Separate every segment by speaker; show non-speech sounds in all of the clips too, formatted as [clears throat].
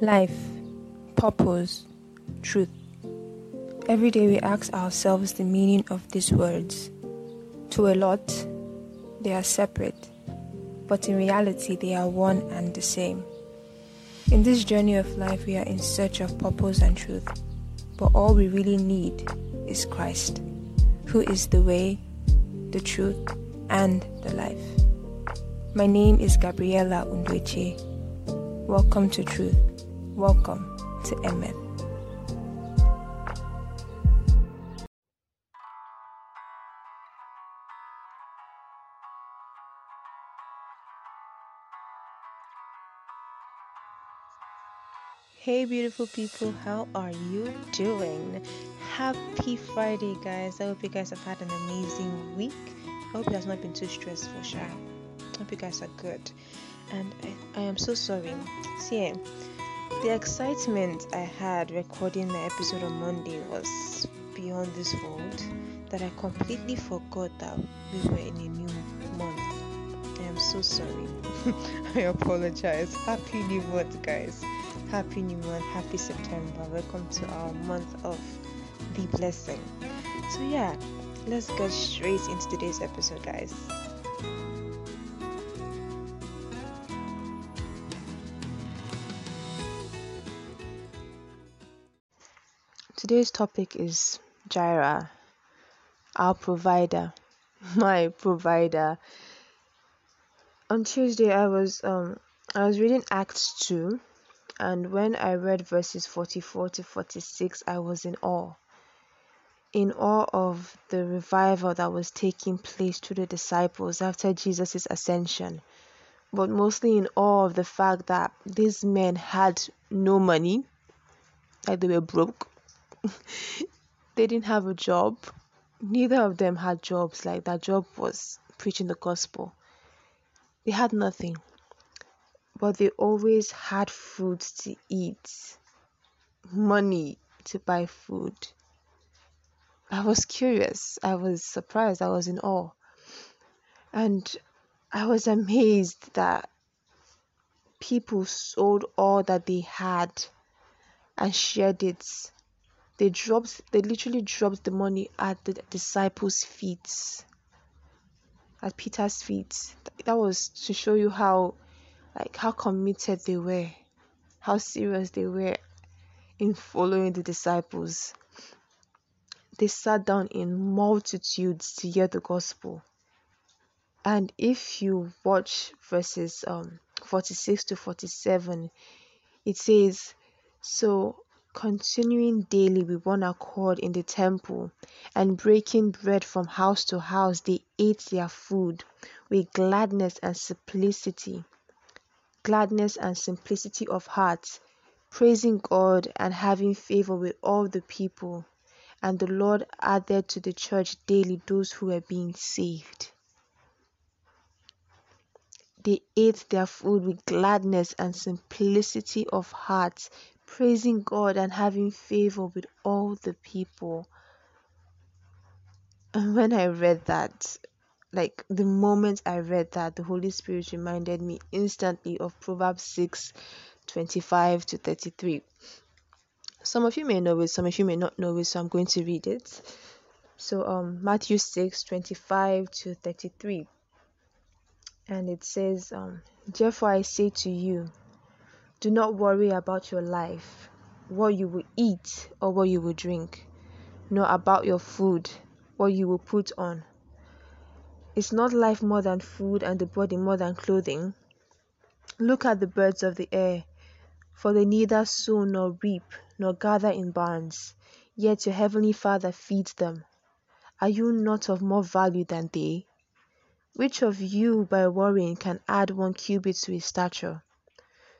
Speaker 1: life, purpose, truth. Every day we ask ourselves the meaning of these words. To a lot, they are separate, but in reality, they are one and the same. In this journey of life, we are in search of purpose and truth, but all we really need is Christ, who is the way, the truth, and the life. My name is Gabriela Undweche. Welcome to Truth. Welcome to Emet.
Speaker 2: Hey, beautiful people, how are you doing? Happy Friday, guys. I hope you guys have had an amazing week. I hope it has not been too stressful. I hope you guys are good. And I, I am so sorry. See, the excitement I had recording my episode on Monday was beyond this world that I completely forgot that we were in a new month. I am so sorry. [laughs] I apologize. Happy new month, guys. Happy new month. Happy September. Welcome to our month of the blessing. So, yeah, let's get straight into today's episode, guys. Today's topic is Jireh, our provider, [laughs] my provider. On Tuesday, I was um I was reading Acts two, and when I read verses forty four to forty six, I was in awe. In awe of the revival that was taking place to the disciples after Jesus' ascension, but mostly in awe of the fact that these men had no money, like they were broke [laughs] they didn't have a job. Neither of them had jobs. Like that job was preaching the gospel. They had nothing. But they always had food to eat, money to buy food. I was curious. I was surprised. I was in awe. And I was amazed that people sold all that they had and shared it they dropped they literally dropped the money at the disciples feet at peter's feet. That was to show you how like how committed they were how serious they were in following the disciples. They sat down in multitudes to hear the gospel. And if you watch verses um 46 to 47 it says so continuing daily with one accord in the temple and breaking bread from house to house, they ate their food with gladness and simplicity. Gladness and simplicity of heart, praising God and having favor with all the people. And the Lord added to the church daily those who were being saved. They ate their food with gladness and simplicity of heart, praising God and having favor with all the people. And when I read that, like the moment I read that, the Holy Spirit reminded me instantly of Proverbs 6 25 to 33. Some of you may know it, some of you may not know it, so I'm going to read it. So, um, Matthew 6 25 to 33. And it says, um, Therefore I say to you, do not worry about your life, what you will eat or what you will drink, nor about your food, what you will put on. Is not life more than food and the body more than clothing? Look at the birds of the air, for they neither sow nor reap nor gather in barns, yet your heavenly Father feeds them. Are you not of more value than they? Which of you by worrying can add one cubit to his stature?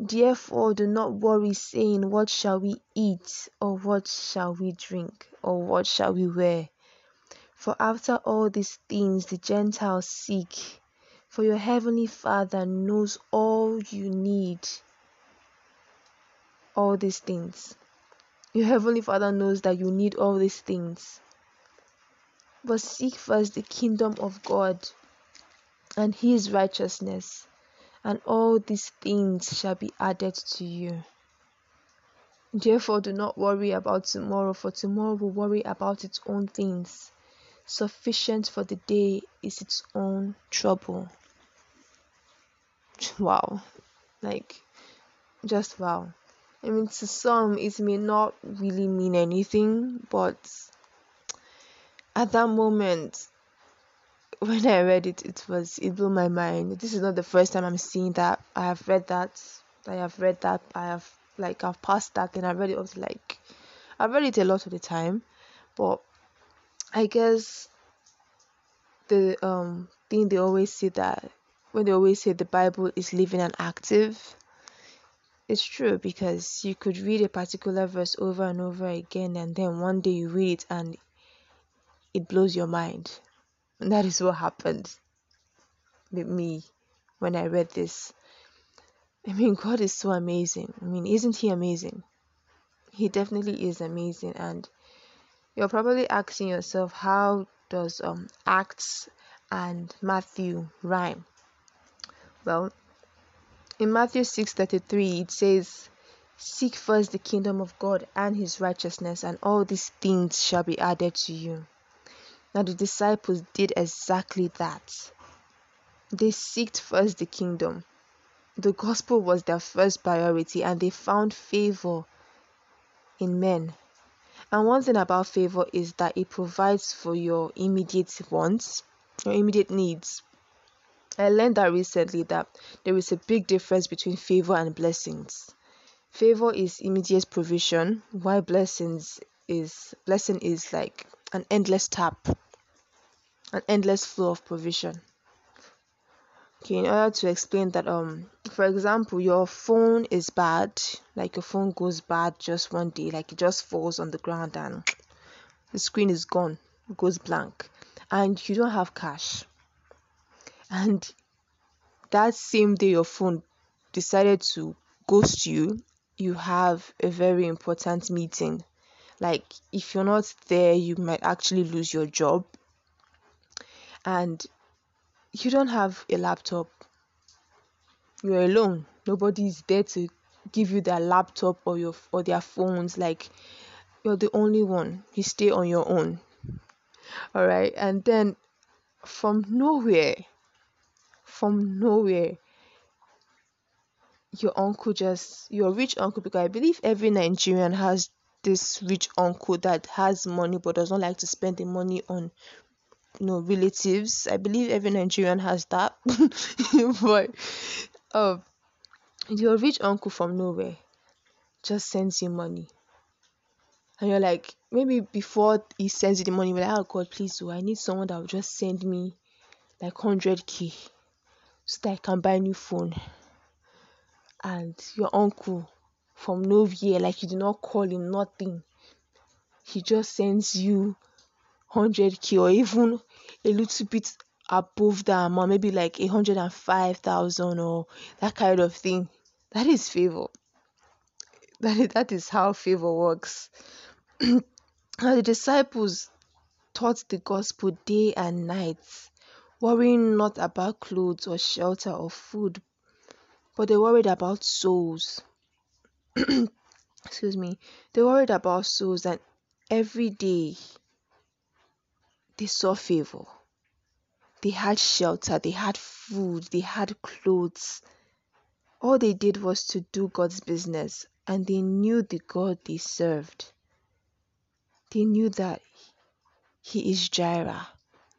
Speaker 2: Therefore, do not worry, saying, What shall we eat, or what shall we drink, or what shall we wear? For after all these things the Gentiles seek, for your heavenly Father knows all you need. All these things. Your heavenly Father knows that you need all these things. But seek first the kingdom of God and his righteousness, and all these things shall be added to you. Therefore, do not worry about tomorrow, for tomorrow will worry about its own things. Sufficient for the day is its own trouble. [laughs] Wow. Like, just wow. I mean, to some, it may not really mean anything, but at that moment, when I read it, it was it blew my mind. This is not the first time I'm seeing that. I have read that. I have read that. I have like I've passed that, and I read it. Was like, I've read it a lot of the time, but I guess the um thing they always say that when they always say the Bible is living and active, it's true because you could read a particular verse over and over again, and then one day you read it and it blows your mind and that is what happened with me when I read this. I mean, God is so amazing. I mean, isn't He amazing? He definitely is amazing. And you're probably asking yourself, how does um, Acts and Matthew rhyme? Well, in Matthew 6:33 it says, "Seek first the kingdom of God and his righteousness, and all these things shall be added to you." Now the disciples did exactly that. They sought first the kingdom. The gospel was their first priority and they found favor in men. And one thing about favor is that it provides for your immediate wants, your immediate needs. I learned that recently that there is a big difference between favor and blessings. Favor is immediate provision, while blessings is blessing is like an endless tap, an endless flow of provision. Okay, in order to explain that, um, for example, your phone is bad, like your phone goes bad just one day, like it just falls on the ground and the screen is gone, it goes blank, and you don't have cash. And that same day your phone decided to ghost you, you have a very important meeting like if you're not there you might actually lose your job and you don't have a laptop. You're alone. Nobody's there to give you their laptop or your or their phones. Like you're the only one. You stay on your own. All right and then from nowhere from nowhere your uncle just your rich uncle because i believe every nigerian has this rich uncle that has money but does not like to spend the money on you know relatives. I believe every nigerian has that. [laughs] But uh, your rich uncle from nowhere just sends you money. And you're like maybe before he sends you the money you're like oh god please do i need someone that will just send me like 100k so that i can buy a new phone. And your uncle from nowhere, like you do not call him nothing. He just sends you 100k or even a little bit above that amount, maybe like 105,000 or that kind of thing. That is favor. That is, that is how favor works. [clears throat] Now, the disciples taught the gospel day and night, worrying not about clothes or shelter or food, but they worried about souls. [clears throat] excuse me, they worried about souls and every day they saw favor. They had shelter, they had food, they had clothes. All they did was to do God's business and they knew the God they served. They knew that He is Jireh,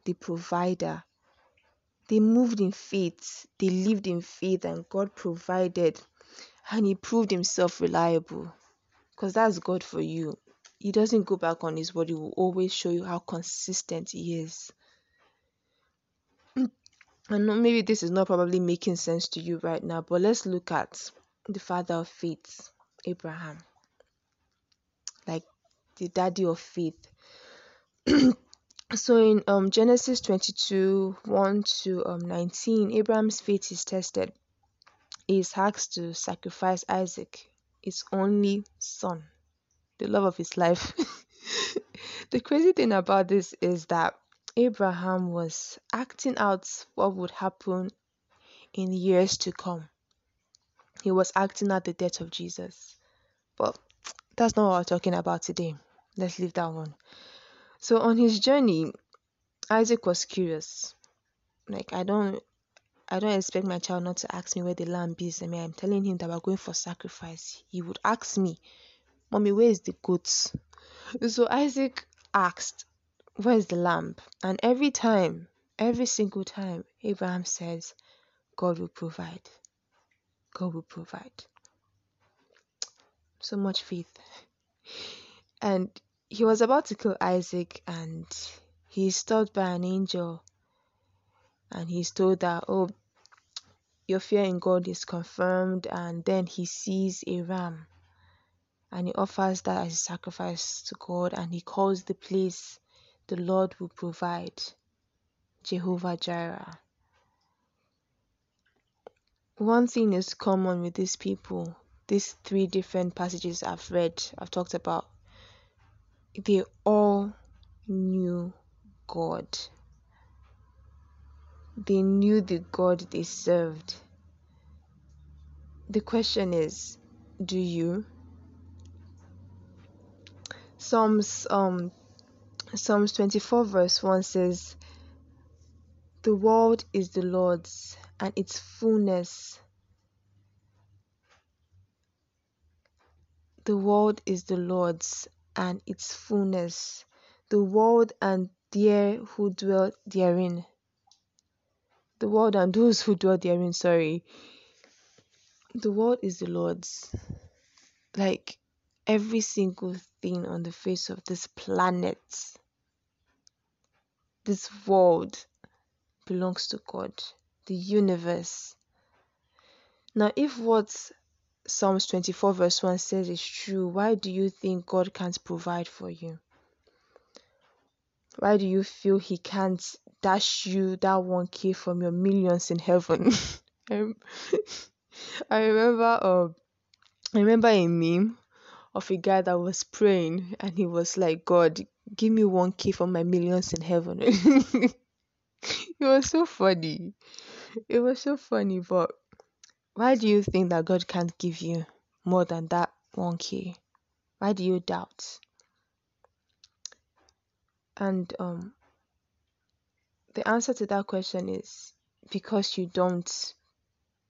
Speaker 2: the provider. They moved in faith, they lived in faith, and God provided and he proved himself reliable because that's God for you. He doesn't go back on his word, he will always show you how consistent he is. I know maybe this is not probably making sense to you right now, but let's look at the father of faith, Abraham, like the daddy of faith. [clears throat] so in um, Genesis 22 1 to um, 19, Abraham's faith is tested. He is asked to sacrifice Isaac, his only son, the love of his life. [laughs] the crazy thing about this is that Abraham was acting out what would happen in years to come. He was acting out the death of Jesus. But that's not what we're talking about today. Let's leave that one. So on his journey, Isaac was curious. Like I don't I don't expect my child not to ask me where the lamb is. I mean I'm telling him that we're going for sacrifice. He would ask me, Mommy, where is the goat? So Isaac asked, Where's the lamb? And every time, every single time, Abraham says, God will provide. God will provide. So much faith. And he was about to kill Isaac, and he's stopped by an angel, and he's told that, Oh, your fear in God is confirmed. And then he sees a ram, and he offers that as a sacrifice to God, and he calls the place the Lord will provide. Jehovah Jireh. One thing is common with these people, these three different passages I've read, I've talked about, they all knew God. They knew the God they served. The question is, do you? Psalms um Psalms 24 verse 1 says, The world is the Lord's and its fullness. The world is the Lord's and its fullness, the world and there who dwell therein. The world and those who dwell therein, sorry. The world is the Lord's. Like every single thing on the face of this planet, this world belongs to God, the universe. Now, if what Psalms 24, verse 1 says is true, why do you think God can't provide for you? Why do you feel He can't dash you that 1k from your millions in heaven? [laughs] [laughs] I remember, uh, I remember a meme of a guy that was praying and he was like, God, give me 1k for my millions in heaven. [laughs] it was so funny. It was so funny, but why do you think that God can't give you more than that 1k? Why do you doubt? And um, the answer to that question is because you don't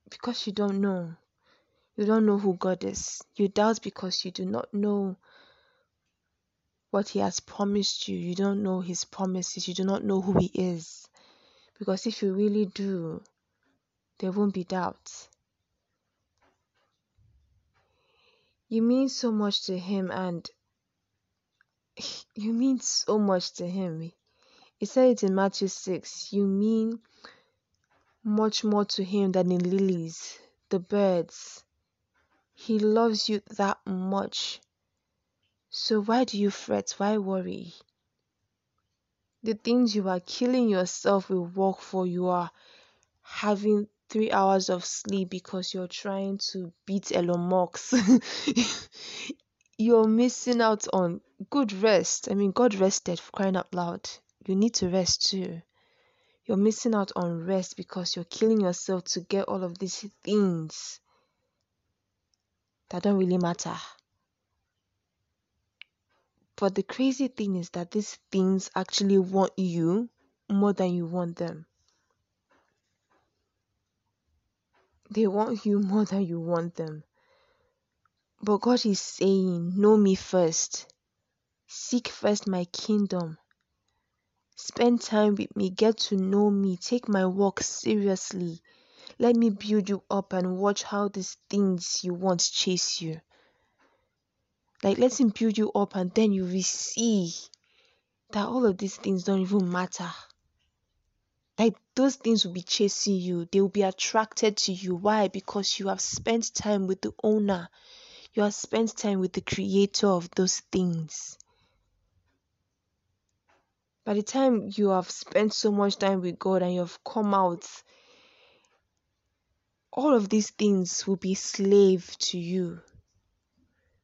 Speaker 2: because you don't know. You don't know who God is. You doubt because you do not know what He has promised you. You don't know His promises. You do not know who He is. Because if you really do, there won't be doubt. You mean so much to Him, and [laughs] you mean so much to Him. He said it in Matthew 6 You mean much more to Him than the lilies, the birds. He loves you that much. So why do you fret? Why worry? The things you are killing yourself with work for, you are having three hours of sleep because you're trying to beat Elon Musk. [laughs] you're missing out on good rest. I mean, God rested for crying out loud. You need to rest too. You're missing out on rest because you're killing yourself to get all of these things that don't really matter. But the crazy thing is that these things actually want you more than you want them. They want you [laughs] more than you want them. But God is saying, Know me first. Seek first my kingdom. Spend time with me. Get to know me. Take my work seriously. Let me build you up and watch how these things you want chase you. Like, let Him build you up, and then you will see that all of these things don't even matter. Like those things will be chasing you, they will be attracted to you. Why? Because you have spent time with the owner, you have spent time with the creator of those things. By the time you have spent so much time with God and you have come out, all of these things will be slave to you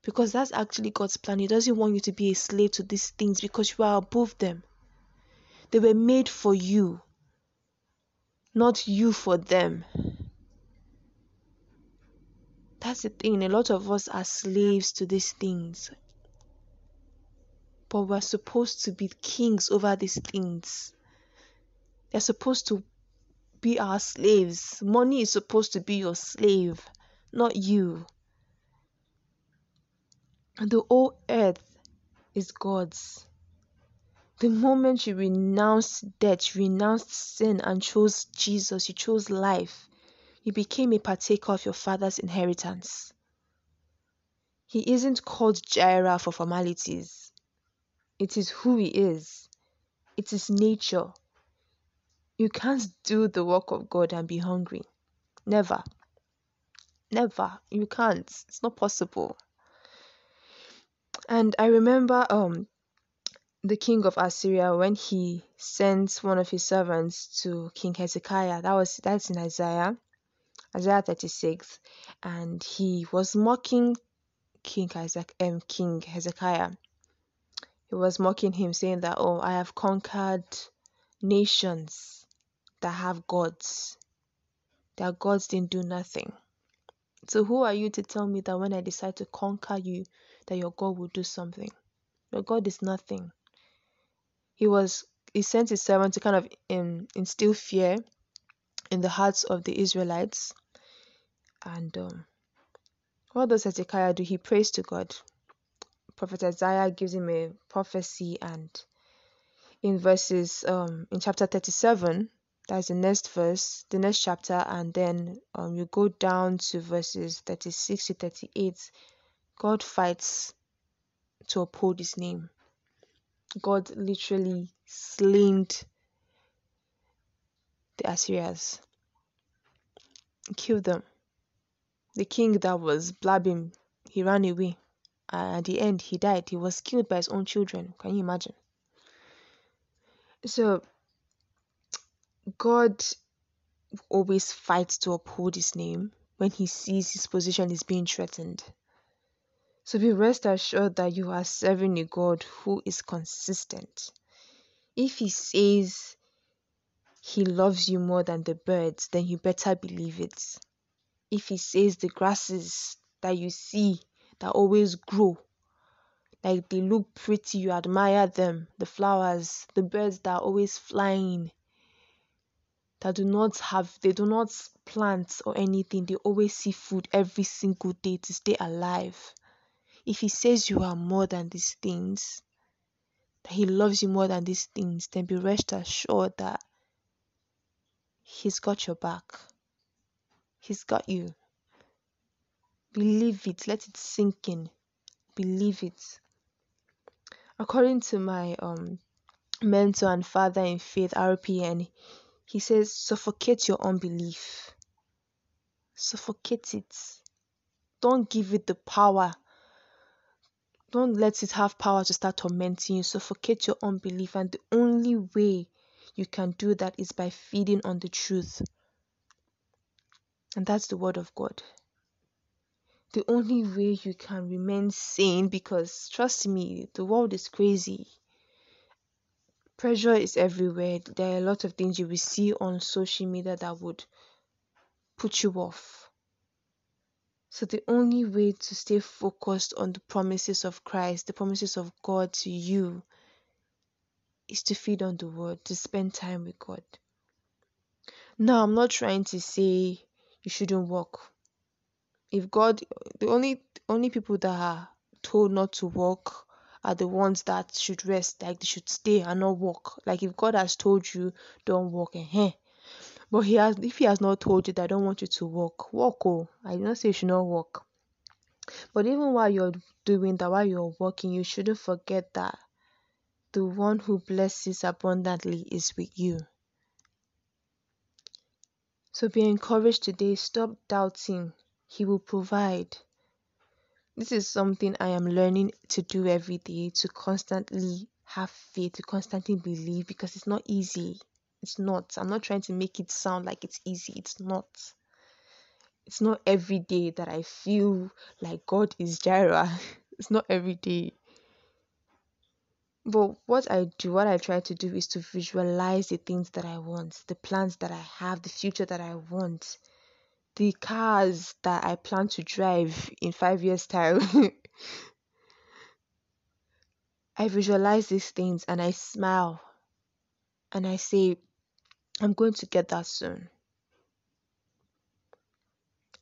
Speaker 2: because that's actually God's plan. He doesn't want you to be a slave to these things because you are above them. They were made for you, not you for them. That's the thing. A lot of us are slaves to these things. But we're supposed to be kings over these things. They're supposed to be our slaves. Money is supposed to be your slave, not you. And the whole earth is God's. The moment you renounced death, you renounced sin, and chose Jesus, you chose life, you became a partaker of your Father's inheritance. He isn't called Jireh for formalities. It is who he is. It is nature. You can't do the work of God and be hungry. Never. Never. You can't. It's not possible. And I remember um the king of Assyria when he sent one of his servants to King Hezekiah. That was that's in Isaiah, Isaiah 36, and he was mocking King Isaac um, King Hezekiah. He was mocking him, saying that, Oh, I have conquered nations that have gods. Their gods didn't do nothing. So who are you to tell me that when I decide to conquer you, that your God will do something. Your God is nothing. He was he sent his servant to kind of in, instill fear in the hearts of the Israelites. And um, what does Hezekiah do? He prays to God. Prophet Isaiah gives him a prophecy, and in verses um, in chapter 37, that's the next verse, the next chapter, and then um, you go down to verses 36 to 38 God fights to uphold his name. God literally slain the Assyrians, killed them. The king that was blabbing, he ran away. And at the end, he died. He was killed by his own children. Can you imagine? So, God always fights to uphold his name when he sees his position is being threatened. So be rest assured that you are serving a God who is consistent. If He says He loves you more than the birds, then you better believe it. If He says the grasses that you see that always grow, like they look pretty, you admire them, the flowers, the birds that are always flying, that do not have, they do not plant or anything, they always see food every single day to stay alive if he says you are more than these things, that he loves you more than these things, then be rest assured that he's got your back. He's got you. Believe it. Let it sink in. Believe it. According to my um mentor and father in faith, RPN, he says, suffocate your unbelief. Suffocate it. Don't give it the power don't let it have power to start tormenting you, suffocate your unbelief. And the only way you can do that is by feeding on the truth. And that's the word of God. The only way you can remain sane, because trust me, the world is crazy. Pressure is everywhere. There are a lot of things you will see on social media that would put you off so the only way to stay focused on the promises of Christ, the promises of God to you, is to feed on the word, to spend time with God. Now, I'm not trying to say you shouldn't work. If God, the only only people that are told not to work are the ones that should rest, like they should stay and not work. Like if God has told you don't work, eh, but he has if he has not told you that I don't want you to walk, walk oh. I did not say you should not walk. But even while you're doing that, while you're walking, you shouldn't forget that the one who blesses abundantly is with you. So be encouraged today. Stop doubting. He will provide. This is something I am learning to do every day to constantly have faith, to constantly believe because it's not easy. It's not. I'm not trying to make it sound like it's easy. It's not. It's not every day that I feel like God is Jireh. [laughs] it's not every day. But what I do, what I try to do is to visualize the things that I want, the plans that I have, the future that I want, the cars that I plan to drive in five years' time. [laughs] I visualize these things and I smile and I say, I'm going to get that soon.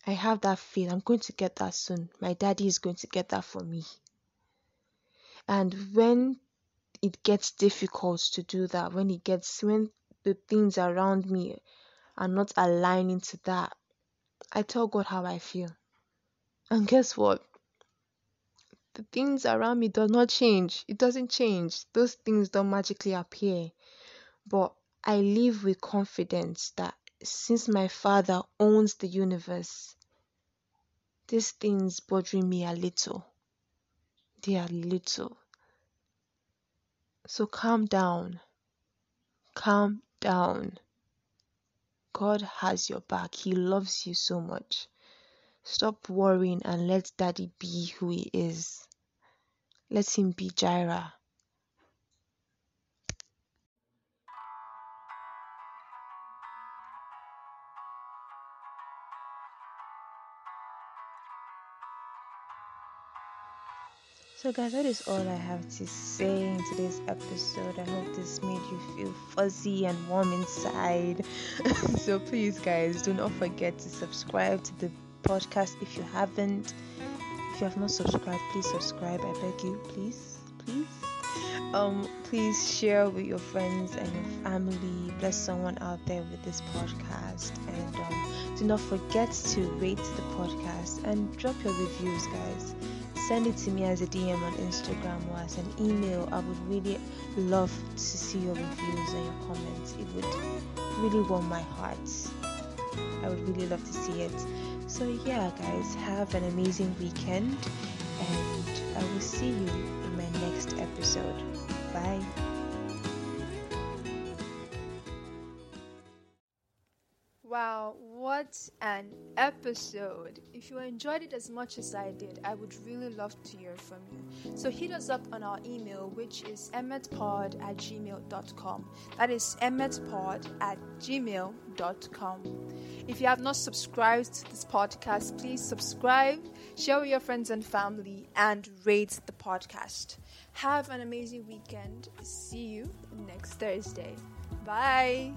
Speaker 2: I have that faith. I'm going to get that soon. My daddy is going to get that for me. And when it gets difficult to do that when it gets when the things around me are not aligning to that i tell god how i feel. And guess what? The things around me do not change. It doesn't change. Those things don't magically appear. But i live with confidence that since my father owns the universe these things bothering me a little. They are little. So calm down. Calm down. God has your back. He loves you so much. Stop worrying and let Daddy be who he is. Let him be Jireh. So, guys, that is all I have to say in today's episode. I hope this made you feel fuzzy and warm inside. [laughs] so, please, guys, do not forget to subscribe to the podcast if you haven't. If you have not subscribed, please subscribe. I beg you, please, please. Um, please share with your friends and your family. Bless someone out there with this podcast, and um, do not forget to rate the podcast and drop your reviews, guys send it to me as a DM on Instagram or as an email. I would really love to see your reviews and your comments. It would really warm my heart. I would really love to see it. So, yeah, guys, have an amazing weekend and I will see you in my next episode. Bye.
Speaker 1: What an episode! If you enjoyed it as much as I did, I would really love to hear from you. So hit us up on our email, which is emmetpod at gmail.com. That is emmetpod at gmail.com. If you have not subscribed to this podcast, please subscribe, share with your friends and family, and rate the podcast. Have an amazing weekend. See you next Thursday. Bye.